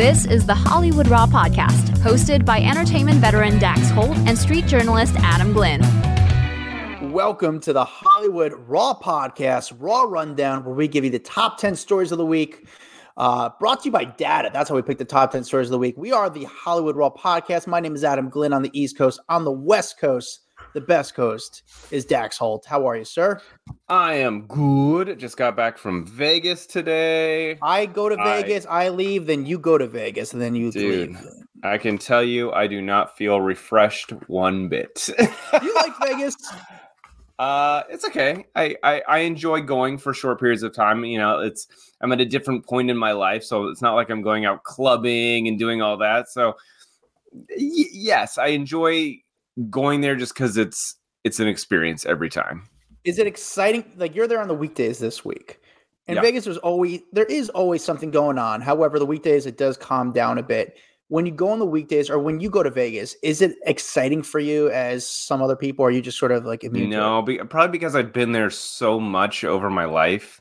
This is the Hollywood Raw podcast, hosted by entertainment veteran Dax Holt and street journalist Adam Glyn. Welcome to the Hollywood Raw podcast, Raw Rundown, where we give you the top 10 stories of the week. Uh, brought to you by Data. That's how we pick the top 10 stories of the week. We are the Hollywood Raw podcast. My name is Adam Glyn on the East Coast. On the West Coast, the best coast is Dax Holt. How are you, sir? I am good. Just got back from Vegas today. I go to Vegas, I, I leave, then you go to Vegas, and then you dude, leave. I can tell you, I do not feel refreshed one bit. you like Vegas? Uh, it's okay. I, I I enjoy going for short periods of time. You know, it's I'm at a different point in my life, so it's not like I'm going out clubbing and doing all that. So, y- yes, I enjoy going there just because it's it's an experience every time. Is it exciting? Like you're there on the weekdays this week. and yeah. Vegas, there's always there is always something going on. However, the weekdays it does calm down a bit when you go on the weekdays or when you go to Vegas, is it exciting for you as some other people? Or are you just sort of like immune? No, be, probably because I've been there so much over my life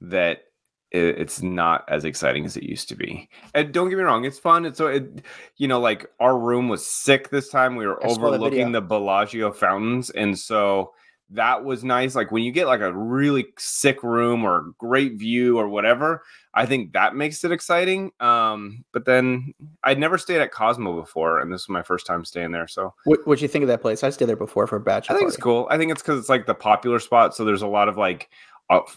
that it, it's not as exciting as it used to be. And don't get me wrong, it's fun. It's so it, you know, like our room was sick this time. We were overlooking the Bellagio fountains, and so that was nice. Like when you get like a really sick room or great view or whatever, I think that makes it exciting. Um, but then I'd never stayed at Cosmo before, and this was my first time staying there. So, what what you think of that place? I stayed there before for a bachelor. I think party. it's cool. I think it's because it's like the popular spot, so there's a lot of like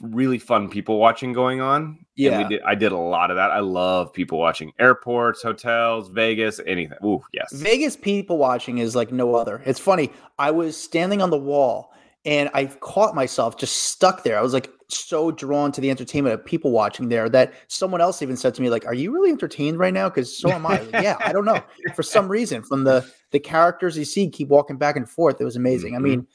really fun people watching going on. Yeah, and we did. I did a lot of that. I love people watching airports, hotels, Vegas, anything. Ooh, yes. Vegas people watching is like no other. It's funny. I was standing on the wall and I caught myself just stuck there. I was like so drawn to the entertainment of people watching there that someone else even said to me, like, "Are you really entertained right now?" Because so am I. Like, yeah, I don't know. For some reason, from the the characters you see keep walking back and forth, it was amazing. Mm-hmm. I mean,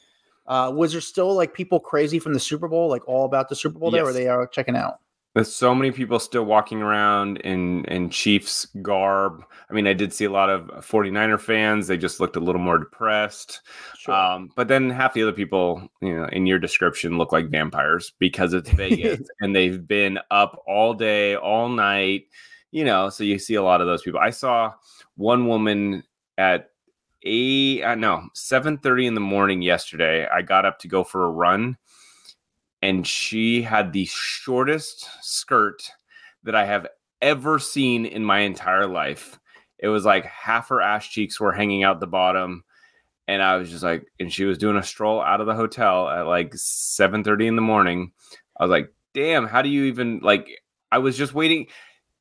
uh, was there still like people crazy from the Super Bowl, like all about the Super Bowl yes. there, or they are checking out? There's so many people still walking around in in Chiefs garb. I mean, I did see a lot of 49er fans. They just looked a little more depressed. Sure. Um, but then half the other people, you know, in your description look like vampires because it's Vegas and they've been up all day, all night, you know, so you see a lot of those people. I saw one woman at eight, uh, no, 7:30 in the morning yesterday. I got up to go for a run and she had the shortest skirt that I have ever seen in my entire life. It was like half her ass cheeks were hanging out the bottom. And I was just like, and she was doing a stroll out of the hotel at like 7 30 in the morning. I was like, damn, how do you even like? I was just waiting.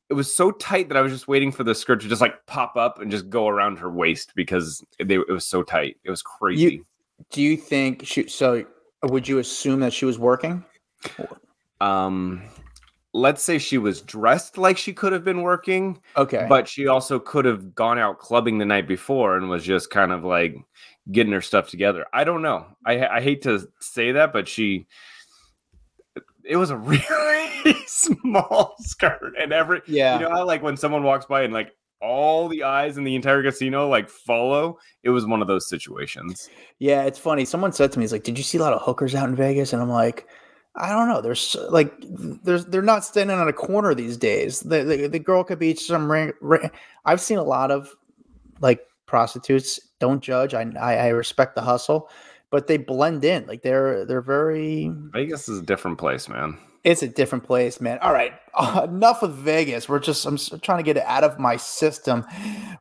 It was so tight that I was just waiting for the skirt to just like pop up and just go around her waist because it, it was so tight. It was crazy. You, do you think she, so? Would you assume that she was working? Um, let's say she was dressed like she could have been working. Okay. But she also could have gone out clubbing the night before and was just kind of like getting her stuff together. I don't know. I, I hate to say that, but she, it was a really small skirt and every, yeah. You know how like when someone walks by and like all the eyes in the entire casino like follow. It was one of those situations. Yeah, it's funny. Someone said to me, "It's like, did you see a lot of hookers out in Vegas?" And I'm like, I don't know. There's like, there's they're not standing on a corner these days. The the, the girl could be some. Ring, ring. I've seen a lot of like prostitutes. Don't judge. I, I I respect the hustle, but they blend in. Like they're they're very. Vegas is a different place, man. It's a different place, man. All right, uh, enough of Vegas. We're just I'm trying to get it out of my system.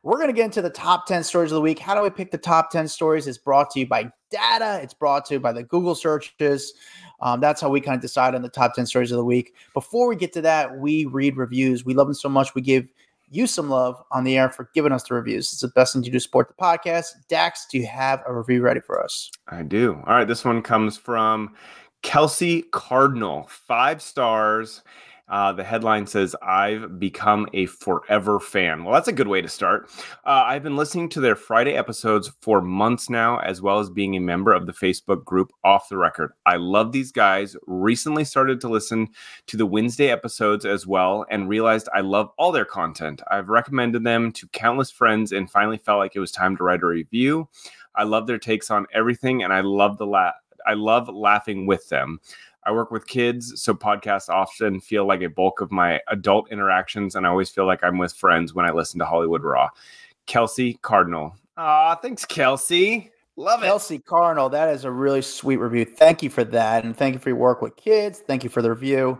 We're gonna get into the top ten stories of the week. How do I pick the top ten stories? It's brought to you by data. It's brought to you by the Google searches. Um, that's how we kind of decide on the top ten stories of the week. Before we get to that, we read reviews. We love them so much. We give you some love on the air for giving us the reviews. It's the best thing to do support the podcast. Dax, do you have a review ready for us? I do. All right, this one comes from Kelsey Cardinal, five stars. Uh, the headline says, I've become a forever fan. Well, that's a good way to start. Uh, I've been listening to their Friday episodes for months now, as well as being a member of the Facebook group Off the Record. I love these guys. Recently started to listen to the Wednesday episodes as well and realized I love all their content. I've recommended them to countless friends and finally felt like it was time to write a review. I love their takes on everything and I love the la- I love laughing with them. I work with kids, so podcasts often feel like a bulk of my adult interactions, and I always feel like I'm with friends when I listen to Hollywood Raw. Kelsey Cardinal. Ah, thanks, Kelsey. Love it. Kelsey Cardinal, that is a really sweet review. Thank you for that. And thank you for your work with kids. Thank you for the review.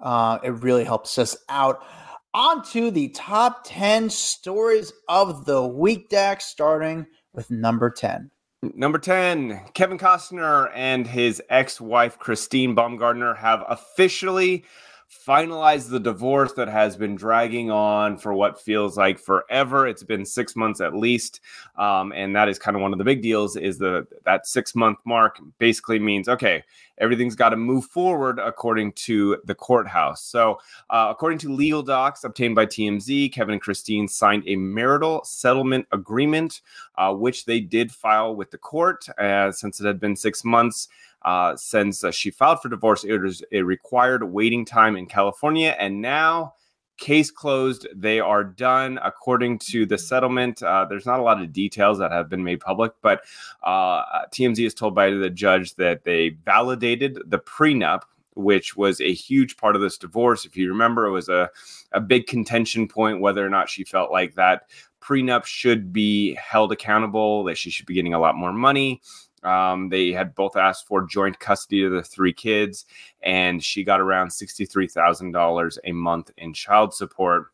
Uh, it really helps us out. On to the top 10 stories of the week, Dax, starting with number 10. Number 10, Kevin Costner and his ex wife, Christine Baumgartner, have officially finalized the divorce that has been dragging on for what feels like forever. It's been six months at least, um, and that is kind of one of the big deals. Is the that six month mark basically means okay, everything's got to move forward according to the courthouse. So, uh, according to legal docs obtained by TMZ, Kevin and Christine signed a marital settlement agreement, uh, which they did file with the court uh, since it had been six months. Uh, since uh, she filed for divorce, it was a required waiting time in California, and now case closed. They are done according to the settlement. Uh, there's not a lot of details that have been made public, but uh, TMZ is told by the judge that they validated the prenup. Which was a huge part of this divorce. If you remember, it was a, a big contention point whether or not she felt like that prenup should be held accountable, that she should be getting a lot more money. Um, they had both asked for joint custody of the three kids, and she got around $63,000 a month in child support.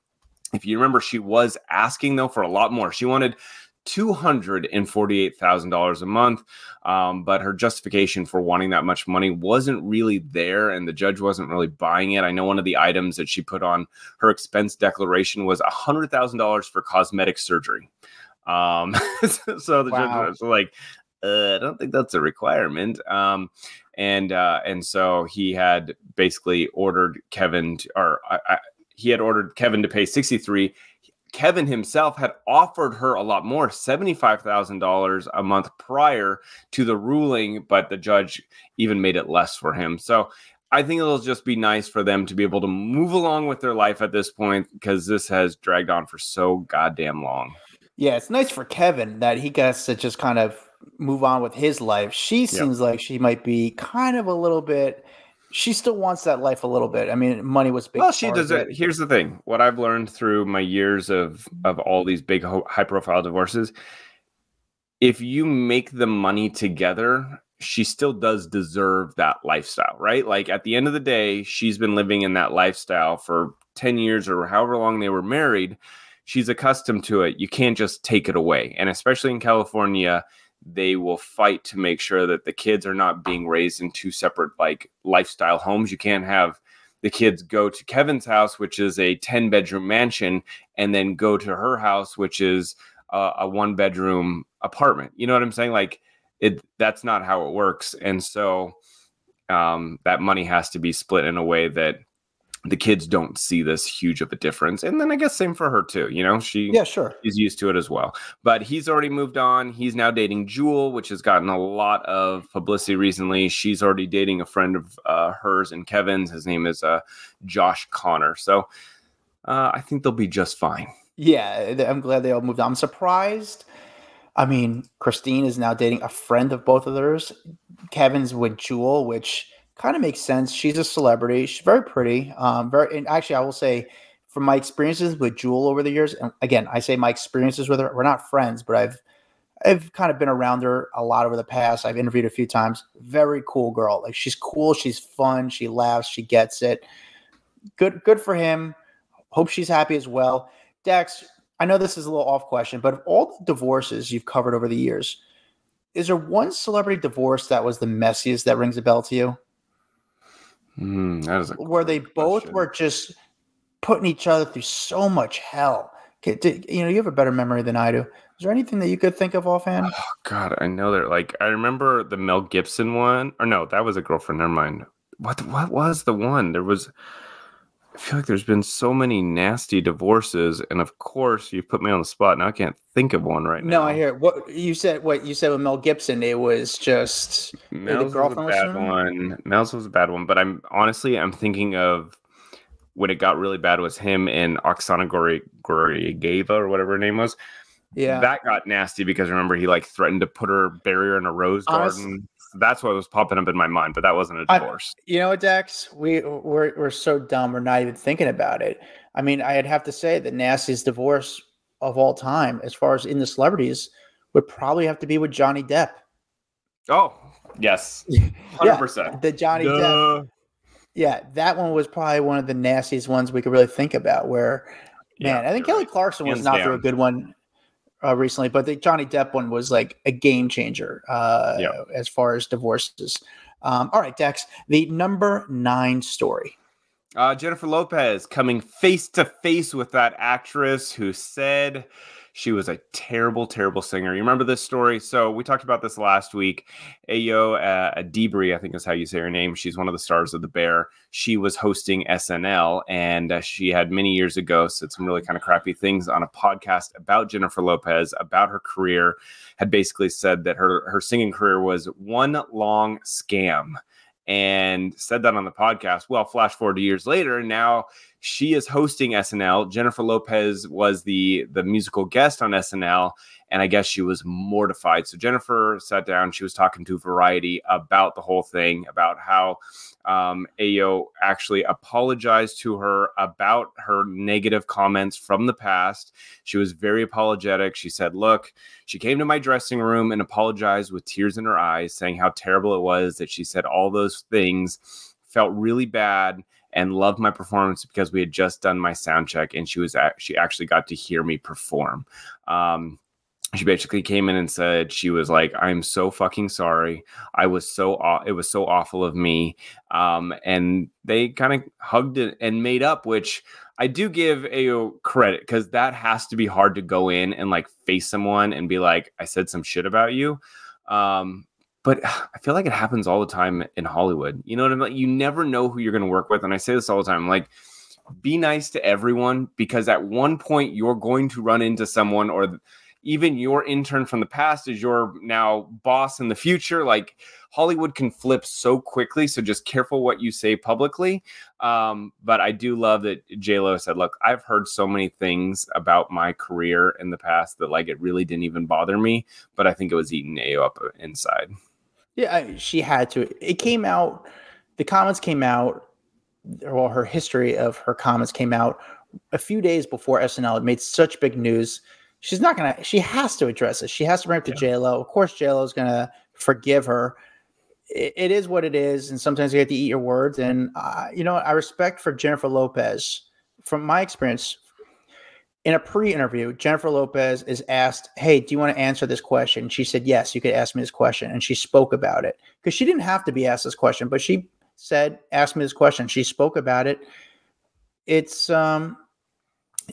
If you remember, she was asking though for a lot more. She wanted $248,000 a month. Um, but her justification for wanting that much money wasn't really there, and the judge wasn't really buying it. I know one of the items that she put on her expense declaration was $100,000 for cosmetic surgery. Um, so the wow. judge was like, uh, I don't think that's a requirement. Um, and uh, and so he had basically ordered Kevin, to, or I, I, he had ordered Kevin to pay sixty three. Kevin himself had offered her a lot more, $75,000 a month prior to the ruling, but the judge even made it less for him. So I think it'll just be nice for them to be able to move along with their life at this point because this has dragged on for so goddamn long. Yeah, it's nice for Kevin that he gets to just kind of move on with his life. She seems like she might be kind of a little bit. She still wants that life a little bit. I mean, money was big. Well, she does it. Here's the thing: what I've learned through my years of of all these big high profile divorces, if you make the money together, she still does deserve that lifestyle, right? Like at the end of the day, she's been living in that lifestyle for 10 years or however long they were married. She's accustomed to it. You can't just take it away. And especially in California, they will fight to make sure that the kids are not being raised in two separate like lifestyle homes. You can't have the kids go to Kevin's house, which is a 10 bedroom mansion, and then go to her house, which is a, one bedroom apartment. You know what I'm saying? Like it, that's not how it works. And so um, that money has to be split in a way that the kids don't see this huge of a difference. And then I guess same for her too. You know, she yeah, sure, is used to it as well. But he's already moved on. He's now dating Jewel, which has gotten a lot of publicity recently. She's already dating a friend of uh, hers and Kevin's. His name is uh, Josh Connor. So uh, I think they'll be just fine. Yeah, I'm glad they all moved on. I'm surprised. I mean, Christine is now dating a friend of both of theirs. Kevin's with Jewel, which kind of makes sense. She's a celebrity. She's very pretty. Um, very and actually, I will say, from my experiences with Jewel over the years, and again, I say my experiences with her. We're not friends, but I've I've kind of been around her a lot over the past. I've interviewed a few times. Very cool girl. Like she's cool. She's fun. She laughs. She gets it. Good. Good for him. Hope she's happy as well. Dax, I know this is a little off question, but of all the divorces you've covered over the years, is there one celebrity divorce that was the messiest that rings a bell to you? Mm, that is where they both question. were just putting each other through so much hell. You know, you have a better memory than I do. Is there anything that you could think of offhand? Oh, God, I know that. Like, I remember the Mel Gibson one, or no, that was a girlfriend. Never mind. What? What was the one? There was. I feel like there's been so many nasty divorces, and of course, you put me on the spot. Now I can't think of one right no, now. No, I hear it. what you said. What you said with Mel Gibson, it was just Mel's was a bad one. Mel's was a bad one, but I'm honestly I'm thinking of when it got really bad was him and Oksana Grigorieva or whatever her name was. Yeah, that got nasty because remember he like threatened to put her barrier in a rose garden. That's what was popping up in my mind, but that wasn't a divorce. I, you know what, Dax? We we're we're so dumb. We're not even thinking about it. I mean, I'd have to say that nastiest divorce of all time, as far as in the celebrities, would probably have to be with Johnny Depp. Oh yes, hundred percent. The Johnny Duh. Depp. Yeah, that one was probably one of the nastiest ones we could really think about. Where, man, yeah, I think Kelly right. Clarkson was Hands not down. a good one uh, recently, but the Johnny Depp one was like a game changer uh, yeah. as far as divorces. Um, all right, Dax, the number nine story. Uh, Jennifer Lopez coming face to face with that actress who said she was a terrible, terrible singer. You remember this story? So we talked about this last week. Ayo uh, Edebiri, I think is how you say her name. She's one of the stars of The Bear. She was hosting SNL, and uh, she had many years ago said some really kind of crappy things on a podcast about Jennifer Lopez, about her career. Had basically said that her her singing career was one long scam and said that on the podcast. Well, flash forward years later, and now she is hosting SNL. Jennifer Lopez was the the musical guest on SNL, and I guess she was mortified. So Jennifer sat down. She was talking to Variety about the whole thing, about how um, Ayo actually apologized to her about her negative comments from the past. She was very apologetic. She said, Look, she came to my dressing room and apologized with tears in her eyes, saying how terrible it was that she said all those things, felt really bad and loved my performance because we had just done my sound check and she was at, she actually got to hear me perform. Um, she basically came in and said she was like i'm so fucking sorry. I was so it was so awful of me. Um, and they kind of hugged it and made up which i do give a credit because that has to be hard to go in and like face someone and be like i said some shit about you. Um, but i feel like it happens all the time in hollywood. You know what i mean? You never know who you're going to work with and i say this all the time like be nice to everyone because at one point you're going to run into someone or even your intern from the past is your now boss in the future. Like Hollywood can flip so quickly, so just careful what you say publicly. Um, but I do love that J Lo said, "Look, I've heard so many things about my career in the past that like it really didn't even bother me, but I think it was eating Ayo up inside." Yeah, she had to. It came out. The comments came out, or her history of her comments came out a few days before SNL. It made such big news she's not gonna. She has to address this She has to bring it to yeah. J Lo. Of course, J Lo is gonna forgive her. It, it is what it is, and sometimes you have to eat your words. And uh, you know, I respect for Jennifer Lopez. From my experience, in a pre-interview, Jennifer Lopez is asked, "Hey, do you want to answer this question?" She said, "Yes, you could ask me this question," and she spoke about it because she didn't have to be asked this question, but she said, "Ask me this question." She spoke about it. It's um,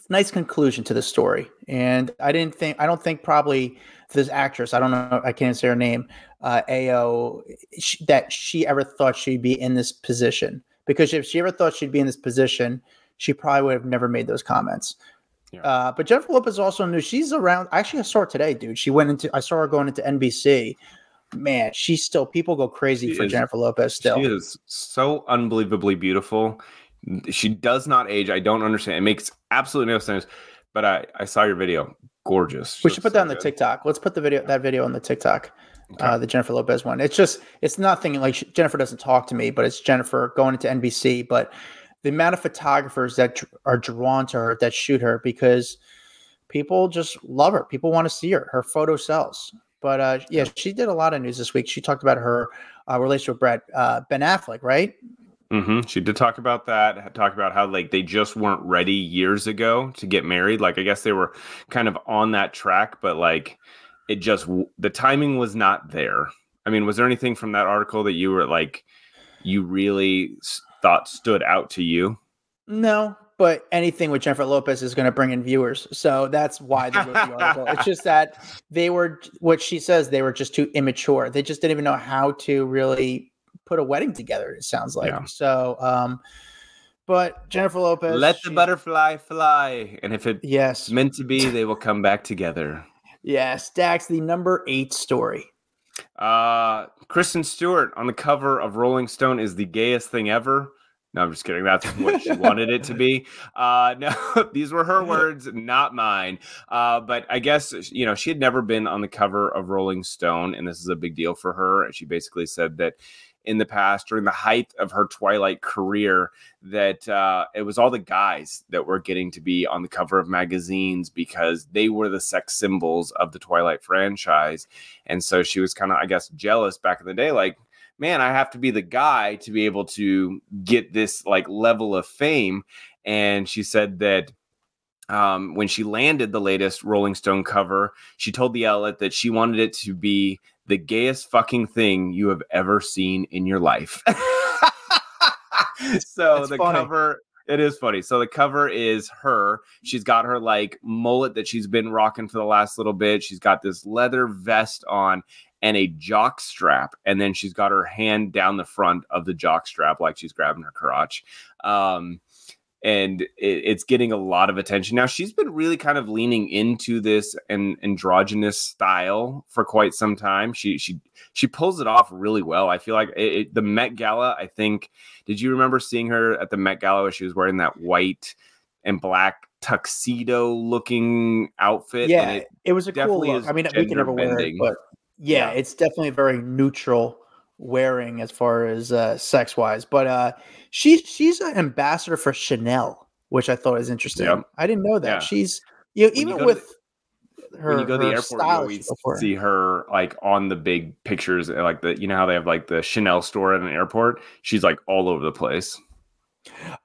nice conclusion to the story. And I didn't think, I don't think probably this actress, I don't know, I can't say her name, uh, Ayo, she, that she ever thought she'd be in this position. Because if she ever thought she'd be in this position, she probably would have never made those comments. Yeah. Uh, but Jennifer Lopez also knew she's around. Actually, I saw her today, dude. She went into, I saw her going into NBC. Man, she's still, people go crazy she for is, Jennifer Lopez still. She is so unbelievably beautiful. She does not age. I don't understand. It makes absolutely no sense. But I, I saw your video. Gorgeous. We should put so that on the TikTok. Let's put the video that video on the TikTok. Okay. Uh, the Jennifer Lopez one. It's just it's nothing like she, Jennifer doesn't talk to me, but it's Jennifer going into NBC. But the amount of photographers that are drawn to her that shoot her because people just love her. People want to see her. Her photo sells. But uh, yeah, she did a lot of news this week. She talked about her uh, relationship with Brett uh, Ben Affleck, right? Mm-hmm. She did talk about that. Talk about how like they just weren't ready years ago to get married. Like I guess they were kind of on that track, but like it just the timing was not there. I mean, was there anything from that article that you were like you really thought stood out to you? No, but anything with Jennifer Lopez is going to bring in viewers. So that's why they wrote the article. it's just that they were what she says they were just too immature. They just didn't even know how to really put a wedding together. It sounds like yeah. so. Um, but Jennifer Lopez, let the butterfly fly, and if it yes meant to be, they will come back together. Yes, Dax, the number eight story. Uh, Kristen Stewart on the cover of Rolling Stone is the gayest thing ever. No, I'm just kidding. That's what she wanted it to be. Uh, no, these were her words, not mine. Uh, but I guess you know she had never been on the cover of Rolling Stone, and this is a big deal for her. And she basically said that in the past during the height of her Twilight career that uh, it was all the guys that were getting to be on the cover of magazines because they were the sex symbols of the Twilight franchise. And so she was kind of, I guess, jealous back in the day, like, man, I have to be the guy to be able to get this like level of fame. And she said that um, when she landed the latest Rolling Stone cover, she told the outlet that she wanted it to be the gayest fucking thing you have ever seen in your life. so That's the funny. cover it is funny. So the cover is her. She's got her like mullet that she's been rocking for the last little bit. She's got this leather vest on and a jock strap, and then she's got her hand down the front of the jock strap like she's grabbing her crotch. Um, and it, it's getting a lot of attention now. She's been really kind of leaning into this and androgynous style for quite some time. She she she pulls it off really well. I feel like it, it, the Met Gala. I think. Did you remember seeing her at the Met Gala? Where she was wearing that white and black tuxedo looking outfit. Yeah, it, it, was a cool look. I mean, we can never bending. wear it, but yeah, yeah, it's definitely very neutral wearing as far as uh, sex wise. But uh, she's she's an ambassador for Chanel, which I thought was interesting. Yep. I didn't know that. Yeah. She's you know, even you with to, her, when you go to the airport, you always see her like on the big pictures, like the you know how they have like the Chanel store at an airport. She's like all over the place.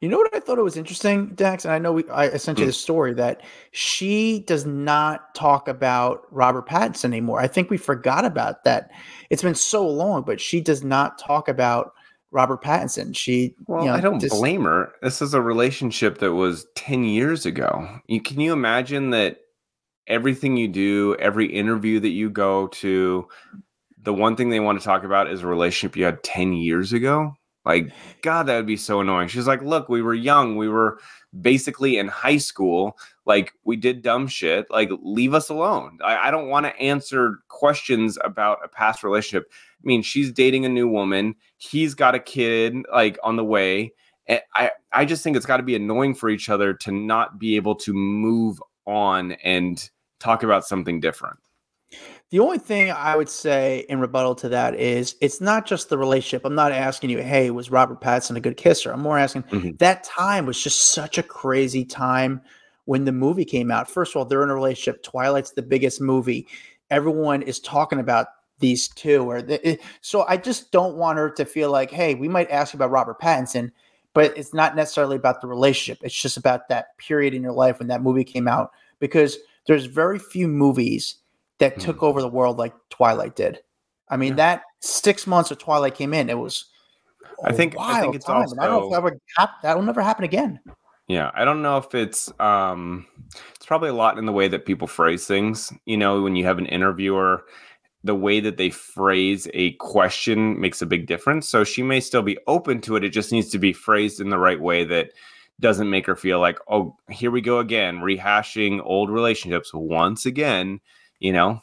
You know what I thought it was interesting, Dax, and I know we I sent you mm. the story that she does not talk about Robert Pattinson anymore. I think we forgot about that. It's been so long, but she does not talk about Robert Pattinson. She well, you know, I don't just, blame her. This is a relationship that was 10 years ago. You can you imagine that everything you do, every interview that you go to, the one thing they want to talk about is a relationship you had 10 years ago? Like, God, that would be so annoying. She's like, Look, we were young. We were basically in high school. Like, we did dumb shit. Like, leave us alone. I, I don't want to answer questions about a past relationship. I mean, she's dating a new woman. He's got a kid, like, on the way. And I, I just think it's got to be annoying for each other to not be able to move on and talk about something different. The only thing I would say in rebuttal to that is it's not just the relationship. I'm not asking you, hey, was Robert Pattinson a good kisser? I'm more asking mm-hmm. that time was just such a crazy time when the movie came out. First of all, they're in a relationship. Twilight's the biggest movie. Everyone is talking about these two. Or the, so I just don't want her to feel like, hey, we might ask you about Robert Pattinson, but it's not necessarily about the relationship. It's just about that period in your life when that movie came out. Because there's very few movies that took hmm. over the world like Twilight did. I mean, yeah. that six months of Twilight came in, it was. I think I think it's time. also. I don't know if that would happen. That'll never happen again. Yeah, I don't know if it's um, it's probably a lot in the way that people phrase things. You know, when you have an interviewer, the way that they phrase a question makes a big difference. So she may still be open to it. It just needs to be phrased in the right way that doesn't make her feel like, oh, here we go again, rehashing old relationships once again you know?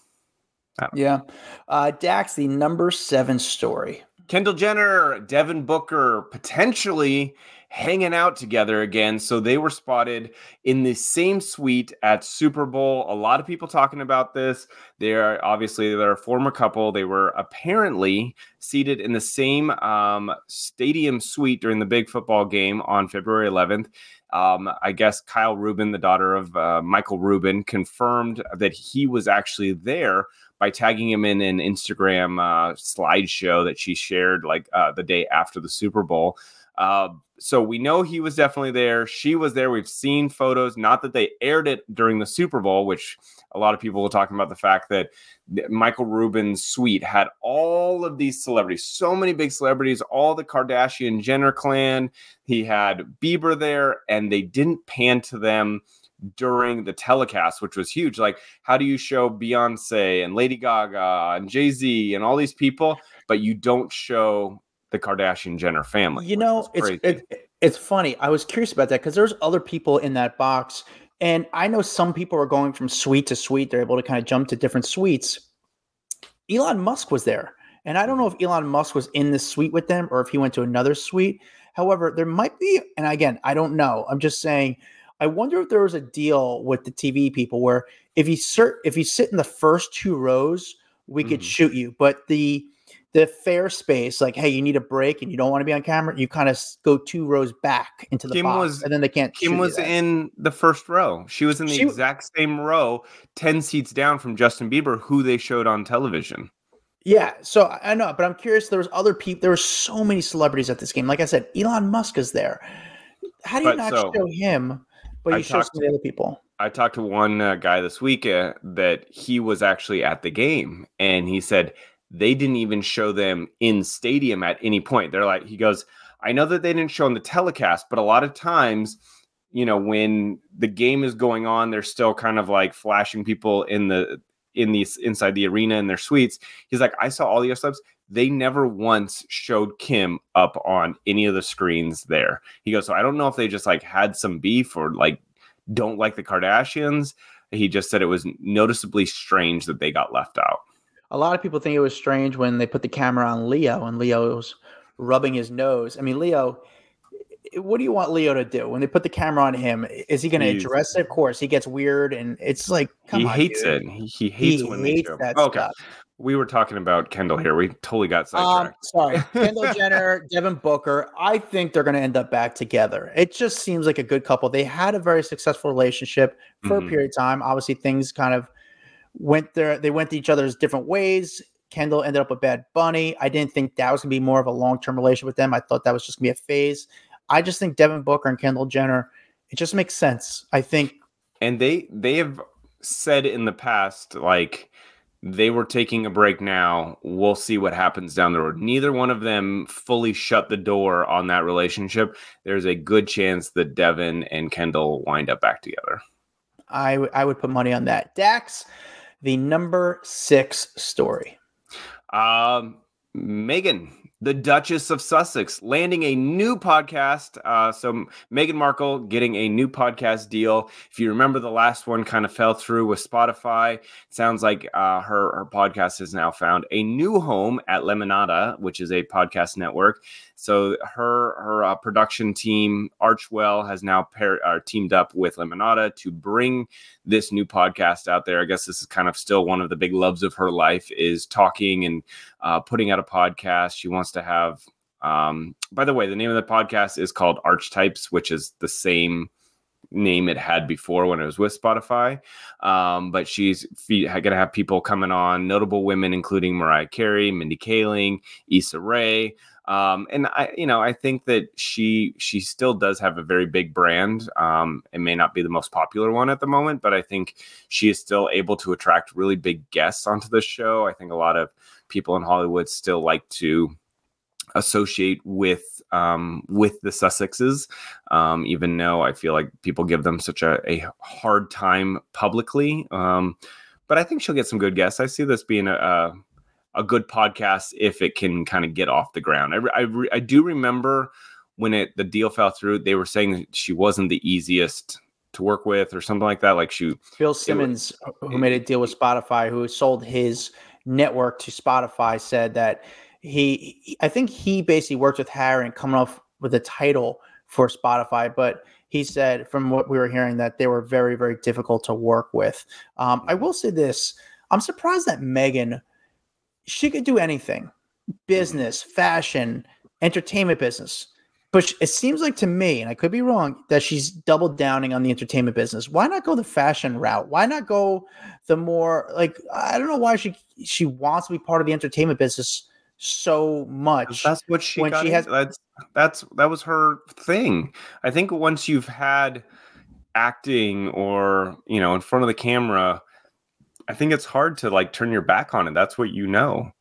Yeah. Uh, Dax, the number seven story. Kendall Jenner, Devin Booker potentially hanging out together again. So they were spotted in the same suite at Super Bowl. A lot of people talking about this. They are obviously they're a former couple. They were apparently seated in the same um, stadium suite during the big football game on February 11th. Um, I guess Kyle Rubin, the daughter of uh, Michael Rubin, confirmed that he was actually there by tagging him in an Instagram uh, slideshow that she shared like uh, the day after the Super Bowl. Uh, so we know he was definitely there. She was there. We've seen photos. Not that they aired it during the Super Bowl, which a lot of people were talking about the fact that Michael Rubin's suite had all of these celebrities, so many big celebrities, all the Kardashian Jenner clan. He had Bieber there, and they didn't pan to them during the telecast, which was huge. Like, how do you show Beyonce and Lady Gaga and Jay Z and all these people, but you don't show the Kardashian Jenner family? You know, it's it, it's funny. I was curious about that because there's other people in that box, and I know some people are going from suite to suite. They're able to kind of jump to different suites. Elon Musk was there. And I don't know if Elon Musk was in the suite with them or if he went to another suite. However, there might be, and again, I don't know. I'm just saying. I wonder if there was a deal with the TV people where if you cert, if you sit in the first two rows, we could Mhm. shoot you, but the the fair space, like, hey, you need a break and you don't want to be on camera, you kind of go two rows back into the Kim box, was- and then they can't. Kim was in the first row. She was in the She- exact same row, 10 seats down from Justin Bieber, who they showed on television. Yeah, so I I know, but I'm curious. There was other people. There were so many celebrities at this game. Like I said, Elon Musk is there. How do you But not so, show him, but I you show some talked of the other people? I talked to one uh, guy this week uh, that he was actually at the game, and he said they didn't even show them in stadium at any point. They're like, he goes, I know that they didn't show on the telecast, but a lot of times, you know, when the game is going on, they're still kind of like flashing people in the in these inside the arena in their suites. He's like, I saw all the other subs. They never once showed Kim up on any of the screens there. He goes, so I don't know if they just like had some beef or like don't like the Kardashians. He just said it was noticeably strange that they got left out. A lot of people think it was strange when they put the camera on Leo and Leo was rubbing his nose. I mean, Leo, what do you want Leo to do when they put the camera on him? Is he going to address it? Of course, he gets weird, and it's like, come he on, hates dude. it. He, he hates He when they hates show. that okay, stuff. we were talking about Kendall here. We totally got Um, sidetracked. sorry, Kendall Jenner, Devin Booker. I think they're going to end up back together. It just seems like a good couple. They had a very successful relationship for Mhm. a period of time. Obviously, things kind of went there. They went to each other's different ways. Kendall ended up with Bad Bunny. I didn't think that was going to be more of a long term relationship with them. I thought that was just going to be a phase. I just think Devin Booker and Kendall Jenner. It just makes sense. I think and they they have said in the past like they were taking a break now we'll see what happens down the road neither one of them fully shut the door on that relationship there's a good chance that devin and kendall wind up back together I w- I would put money on that. Dax, the number six story. um meghan the duchess of sussex landing a new podcast uh so meghan markle getting a new podcast deal if you remember the last one kind of fell through with spotify It sounds like uh, her her podcast has now found a new home at Lemonada, which is a podcast network. So her her uh, production team Archewell has now paired uh, teamed up with Lemonada to bring this new podcast out there. I guess this is kind of still one of the big loves of her life is talking and uh, putting out a podcast. She wants to have. Um, by the way, the name of the podcast is called Archetypes, which is the same name it had before when it was with Spotify. Um, but she's fe- going to have people coming on, notable women, including Mariah Carey, Mindy Kaling, Issa Rae. Um, and I, you know, I think that she she still does have a very big brand. Um, it may not be the most popular one at the moment, but I think she is still able to attract really big guests onto the show. I think a lot of people in Hollywood still like to associate with um, with the Sussexes, um, even though I feel like people give them such a, a hard time publicly. Um, but I think she'll get some good guests. I see this being a, a a good podcast if it can kind of get off the ground. I I, re- I do remember when it the deal fell through, they were saying she wasn't the easiest to work with or something like that. Like she Bill Simmons, who made a deal with Spotify, who sold his network to Spotify, said that he, he- I think he basically worked with Harry and coming off with a title for Spotify, but he said from what we were hearing that they were very, very difficult to work with. Um, I will say this: I'm surprised that Meghan, she could do anything, business, fashion, entertainment business. But it seems like to me, and I could be wrong, that she's doubled downing on the entertainment business. Why not go the fashion route? Why not go the more like I don't know why she she wants to be part of the entertainment business so much. That's what she when she has- that's that's that was her thing. I think once you've had acting or you know in front of the camera, I think it's hard to like turn your back on it. That's what you know.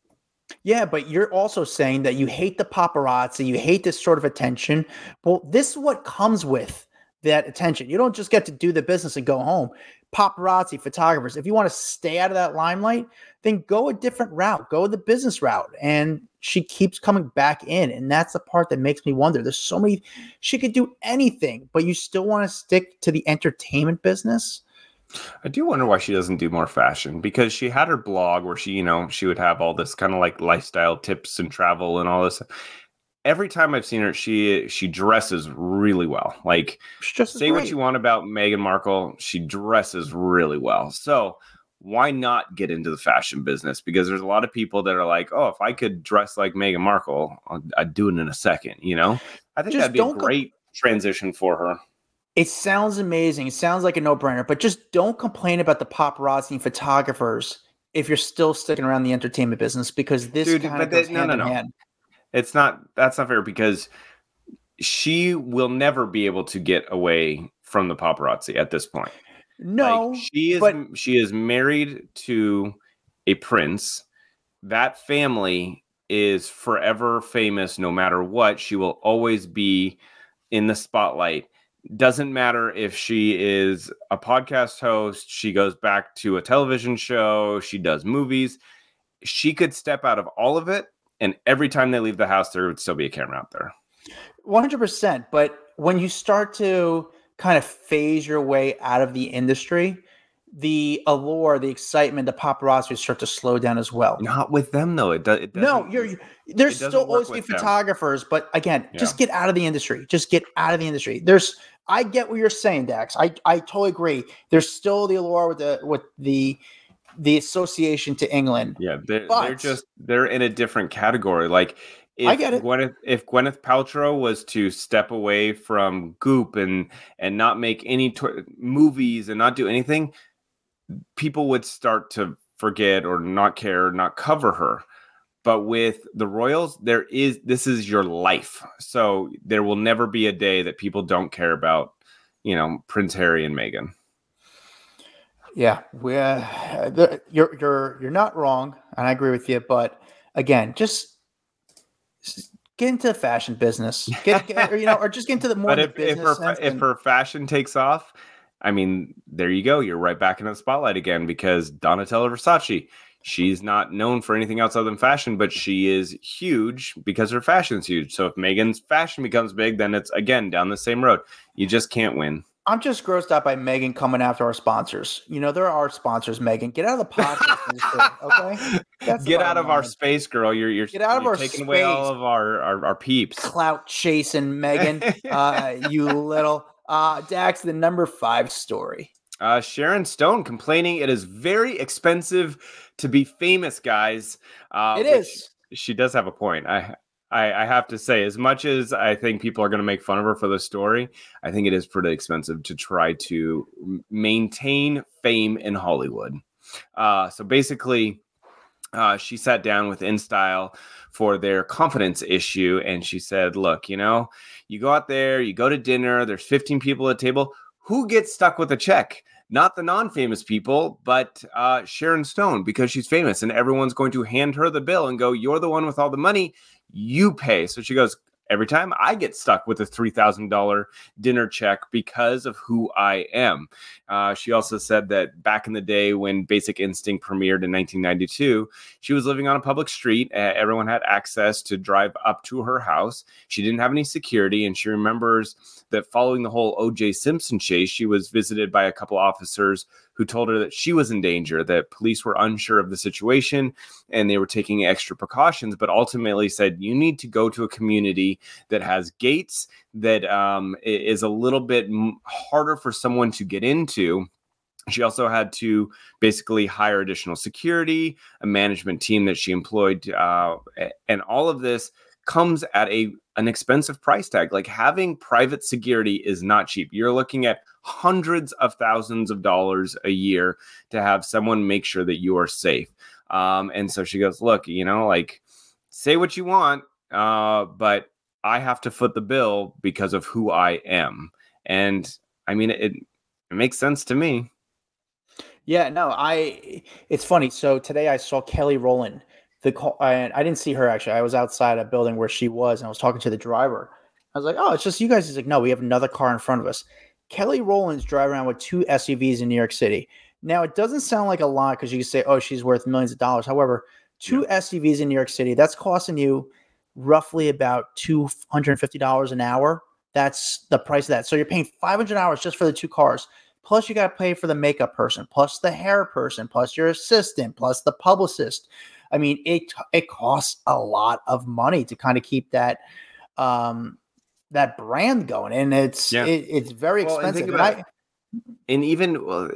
Yeah, but you're also saying that you hate the paparazzi, you hate this sort of attention. Well, this is what comes with that attention. You don't just get to do the business and go home. Paparazzi, photographers, if you want to stay out of that limelight, then go a different route, go the business route. And she keeps coming back in. And that's the part that makes me wonder. There's so many, she could do anything, but you still want to stick to the entertainment business. I do wonder why she doesn't do more fashion because she had her blog where she, you know, she would have all this kind of like lifestyle tips and travel and all this. every time I've seen her, she she dresses really well. Like say what you want about Meghan Markle, she dresses really well. So why not get into the fashion business? Because there's a lot of people that are like, oh, if I could dress like Meghan Markle, I'd do it in a second. You know, I think just that'd be a great transition for her. It sounds amazing. It sounds like a no brainer, but just don't complain about the paparazzi and photographers if you're still sticking around the entertainment business because this Dude, kind of goes no, hand no, no. in hand. It's not. That's not fair because she will never be able to get away from the paparazzi at this point. No, like she is. But- she is married to a prince. That family is forever famous no matter what. She will always be in the spotlight. Doesn't matter if she is a podcast host, she goes back to a television show, she does movies. She could step out of all of it, and every time they leave the house, there would still be a camera out there. 100%. But when you start to kind of phase your way out of the industry, the allure, the excitement, the paparazzi start to slow down as well. Not with them though. It, does. no, you're there's still always be photographers, them. but again, yeah. just get out of the industry. Just get out of the industry. There's I get what you're saying, Dax. I I totally agree. There's still the allure with the with the the association to England. Yeah, they're, but, they're just they're in a different category. Like if I get it. Gwyneth, if Gwyneth Paltrow was to step away from Goop and and not make any movies and not do anything, people would start to forget or not care, not cover her. But with the Royals, there is this is your life, so there will never be a day that people don't care about, you know, Prince Harry and Meghan. Yeah, we, uh, you're you're you're not wrong, and I agree with you. But again, just get into the fashion business, get, get or, you know, or just get into the more. But if, if her if her fashion takes off, I mean, there you go. You're right back in the spotlight again because Donatella Versace. She's not known for anything else other than fashion, but she is huge because her fashion's huge. So if Meghan's fashion becomes big, then it's again down the same road. You just can't win. I'm just grossed out by Meghan coming after our sponsors. You know, there are our sponsors, Meghan. Get out of the podcast okay? That's Get out of our space, girl. You're you're Get out of you're our taking space. away all of our, our, our peeps. Clout chasing Meghan. uh, you little uh Dax, the number five story. Uh, Sharon Stone complaining it is very expensive to be famous, guys. Uh, it is. She does have a point. I I, I, have to say, as much as I think people are going to make fun of her for the story, I think it is pretty expensive to try to maintain fame in Hollywood. Uh, so basically, uh, she sat down with InStyle for their confidence issue, and she said, "Look, you know, you go out there, you go to dinner. There's 15 people at table. Who gets stuck with a check?" Not the non-famous people, but uh, Sharon Stone because she's famous, and everyone's going to hand her the bill and go, "You're the one with all the money you pay. So she goes, every time I get stuck with a $3,000 dinner check because of who I am. Uh, she also said that back in the day when Basic Instinct premiered in 1992, she was living on a public street. Everyone had access to drive up to her house. She didn't have any security, and she remembers that following the whole O.J. Simpson chase, she was visited by a couple officers who told her that she was in danger, that police were unsure of the situation and they were taking extra precautions, but ultimately said, you need to go to a community that has gates that um, is a little bit harder for someone to get into. She also had to basically hire additional security, a management team that she employed, uh, and all of this comes at a an expensive price tag. Like having private security is not cheap. You're looking at hundreds of thousands of dollars a year to have someone make sure that you are safe. Um, and so she goes, look, you know, like say what you want, uh, but I have to foot the bill because of who I am. And I mean, it, it makes sense to me. Yeah, no, I. It's funny. So today I saw Kelly Rowland. The call, I, I didn't see her actually. I was outside a building where she was, and I was talking to the driver. I was like, "Oh, it's just you guys." He's like, "No, we have another car in front of us." Kelly Rowland's driving around with two SUVs in New York City. Now, it doesn't sound like a lot because you can say, "Oh, she's worth millions of dollars." However, two yeah. SUVs in New York City that's costing you roughly about $250 an hour. That's the price of that. So you're paying 500 hours just for the two cars. Plus, you got to pay for the makeup person, plus the hair person, plus your assistant, plus the publicist. I mean, it it costs a lot of money to kind of keep that um, that brand going, and it's yeah. it, it's very well, expensive. And, and, I, and even well,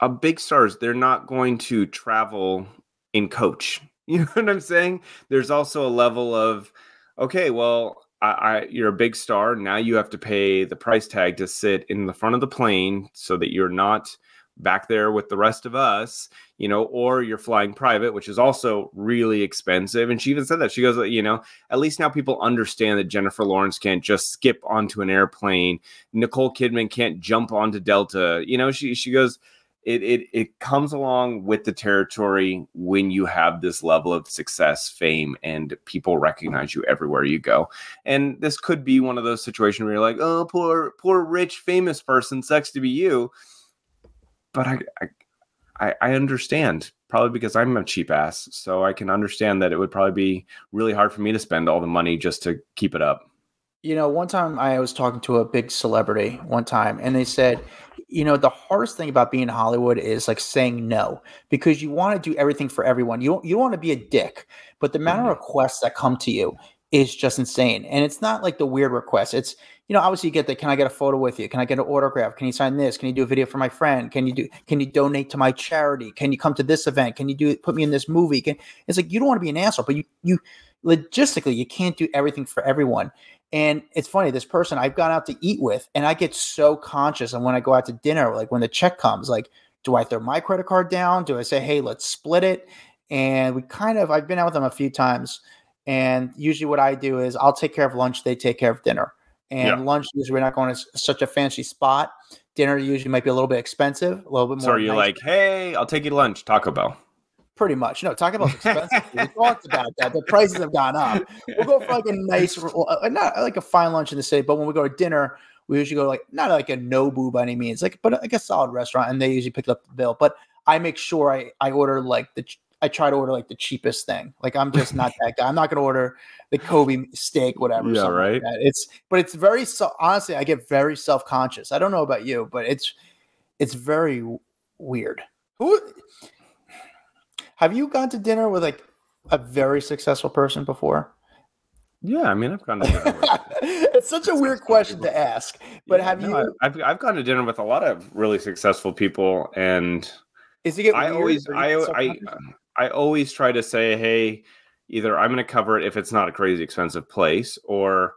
a big stars, they're not going to travel in coach. You know what I'm saying? There's also a level of okay, well, I, I, you're a big star. Now you have to pay the price tag to sit in the front of the plane so that you're not back there with the rest of us, you know, or you're flying private, which is also really expensive. And she even said that she goes, you know, at least now people understand that Jennifer Lawrence can't just skip onto an airplane. Nicole Kidman can't jump onto Delta. You know, she she goes, it it it comes along with the territory when you have this level of success, fame, and people recognize you everywhere you go. And this could be one of those situations where you're like, oh, poor poor rich famous person, sucks to be you but I, I, I understand probably because I'm a cheap ass, so I can understand that it would probably be really hard for me to spend all the money just to keep it up. You know, one time I was talking to a big celebrity one time, and they said, you know, the hardest thing about being in Hollywood is like saying no because you want to do everything for everyone. You don't, you don't want to be a dick, but the amount of mm-hmm. requests that come to you is just insane. And it's not like the weird requests. It's you know, obviously you get that. can I get a photo with you? Can I get an autograph? Can you sign this? Can you do a video for my friend? Can you do can you donate to my charity? Can you come to this event? Can you do put me in this movie? Can, it's like you don't want to be an asshole, but you you logistically you can't do everything for everyone. And it's funny, this person I've gone out to eat with, and I get so conscious. And when I go out to dinner, like when the check comes, like, do I throw my credit card down? Do I say, hey, let's split it? And we kind of I've been out with them a few times. And usually what I do is I'll take care of lunch, they take care of dinner. And yeah. lunch usually we're not going to such a fancy spot. Dinner usually might be a little bit expensive, a little bit more. So are you nice. like, hey, I'll take you to lunch, Taco Bell? Pretty much. No, Taco Bell's expensive. we talked about that. The prices have gone up. We'll go for like a nice, uh, not like a fine lunch in the city, but when we go to dinner, we usually go like not like a Nobu by any means, like but like a solid restaurant, and they usually pick up the bill. But I make sure I I order like the I try to order like the cheapest thing. Like I'm just not that guy. I'm not going to order the Kobe steak, whatever. Yeah, right. Like it's but it's very so honestly, I get very self conscious. I don't know about you, but it's it's very weird. Who have you gone to dinner with like a very successful person before? Yeah, I mean, I've gone to dinner. With, it's such a weird question people. to ask, but yeah, have no, you? I've I've gone to dinner with a lot of really successful people, and is it? I always, I, I, I always try to say, hey, either I'm going to cover it if it's not a crazy expensive place, or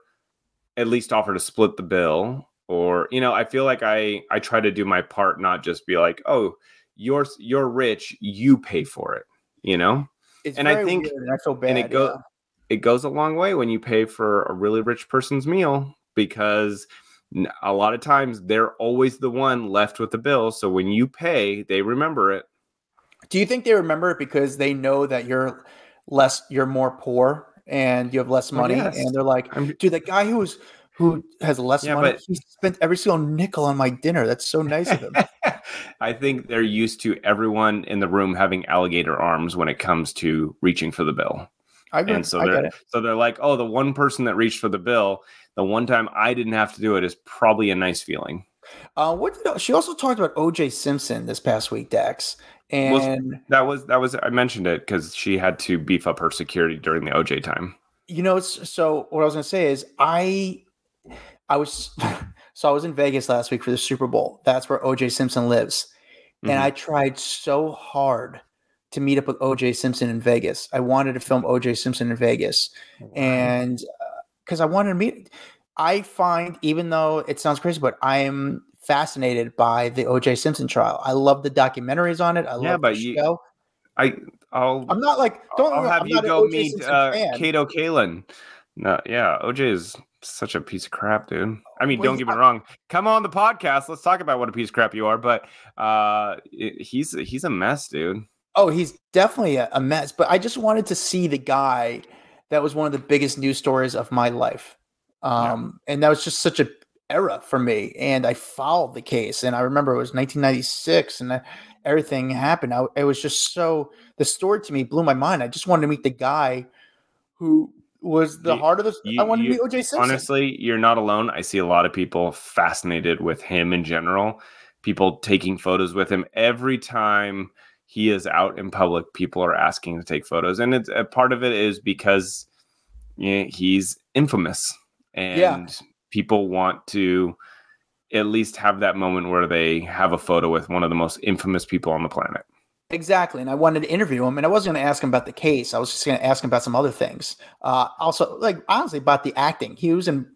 at least offer to split the bill. Or you know, I feel like I I try to do my part, not just be like, oh, you're you're rich, you pay for it. You know, it's and I think and I feel bad, and it goes yeah. it goes a long way when you pay for a really rich person's meal because a lot of times they're always the one left with the bill. So when you pay, they remember it. Do you think they remember it because they know that you're less, you're more poor and you have less money, yes. and they're like, I'm, "Dude, the guy who's who has less yeah, money, he spent every single nickel on my dinner. That's so nice of him." I think they're used to everyone in the room having alligator arms when it comes to reaching for the bill. I and so they're so they're like, oh, the one person that reached for the bill, the one time I didn't have to do it is probably a nice feeling. Uh, what did, she also talked about OJ Simpson this past week, Dax, and well, that was that was I mentioned it because she had to beef up her security during the OJ time. You know, so what I was going to say is I I was so I was in Vegas last week for the Super Bowl. That's where OJ Simpson lives, mm-hmm. and I tried so hard to meet up with OJ Simpson in Vegas. I wanted to film OJ Simpson in Vegas, wow. and because uh, I wanted to meet. I find, even though it sounds crazy, but I am fascinated by the OJ Simpson trial. I love the documentaries on it. I yeah, love but the you, show. I, I'll. I'm not like. Don't. I'll have I'm you go meet uh, Kato Kaelin. No, yeah, OJ is such a piece of crap, dude. I mean, well, don't get me wrong. Come on the podcast. Let's talk about what a piece of crap you are. But uh, he's he's a mess, dude. Oh, he's definitely a, a mess. But I just wanted to see the guy that was one of the biggest news stories of my life. Um, yeah. and that was just such a era for me. And I followed the case, and I remember it was 1996, and everything happened. I, it was just so the story to me blew my mind. I just wanted to meet the guy who was the you, heart of the. You, I wanted you, to meet OJ Simpson. Honestly, you're not alone. I see a lot of people fascinated with him in general. People taking photos with him every time he is out in public. People are asking to take photos, and it's a part of it is because yeah, he's infamous, and yeah. People want to at least have that moment where they have a photo with one of the most infamous people on the planet. Exactly. And I wanted to interview him, and I wasn't going to ask him about the case. I was just going to ask him about some other things. Uh, also, like honestly, about the acting. He was in,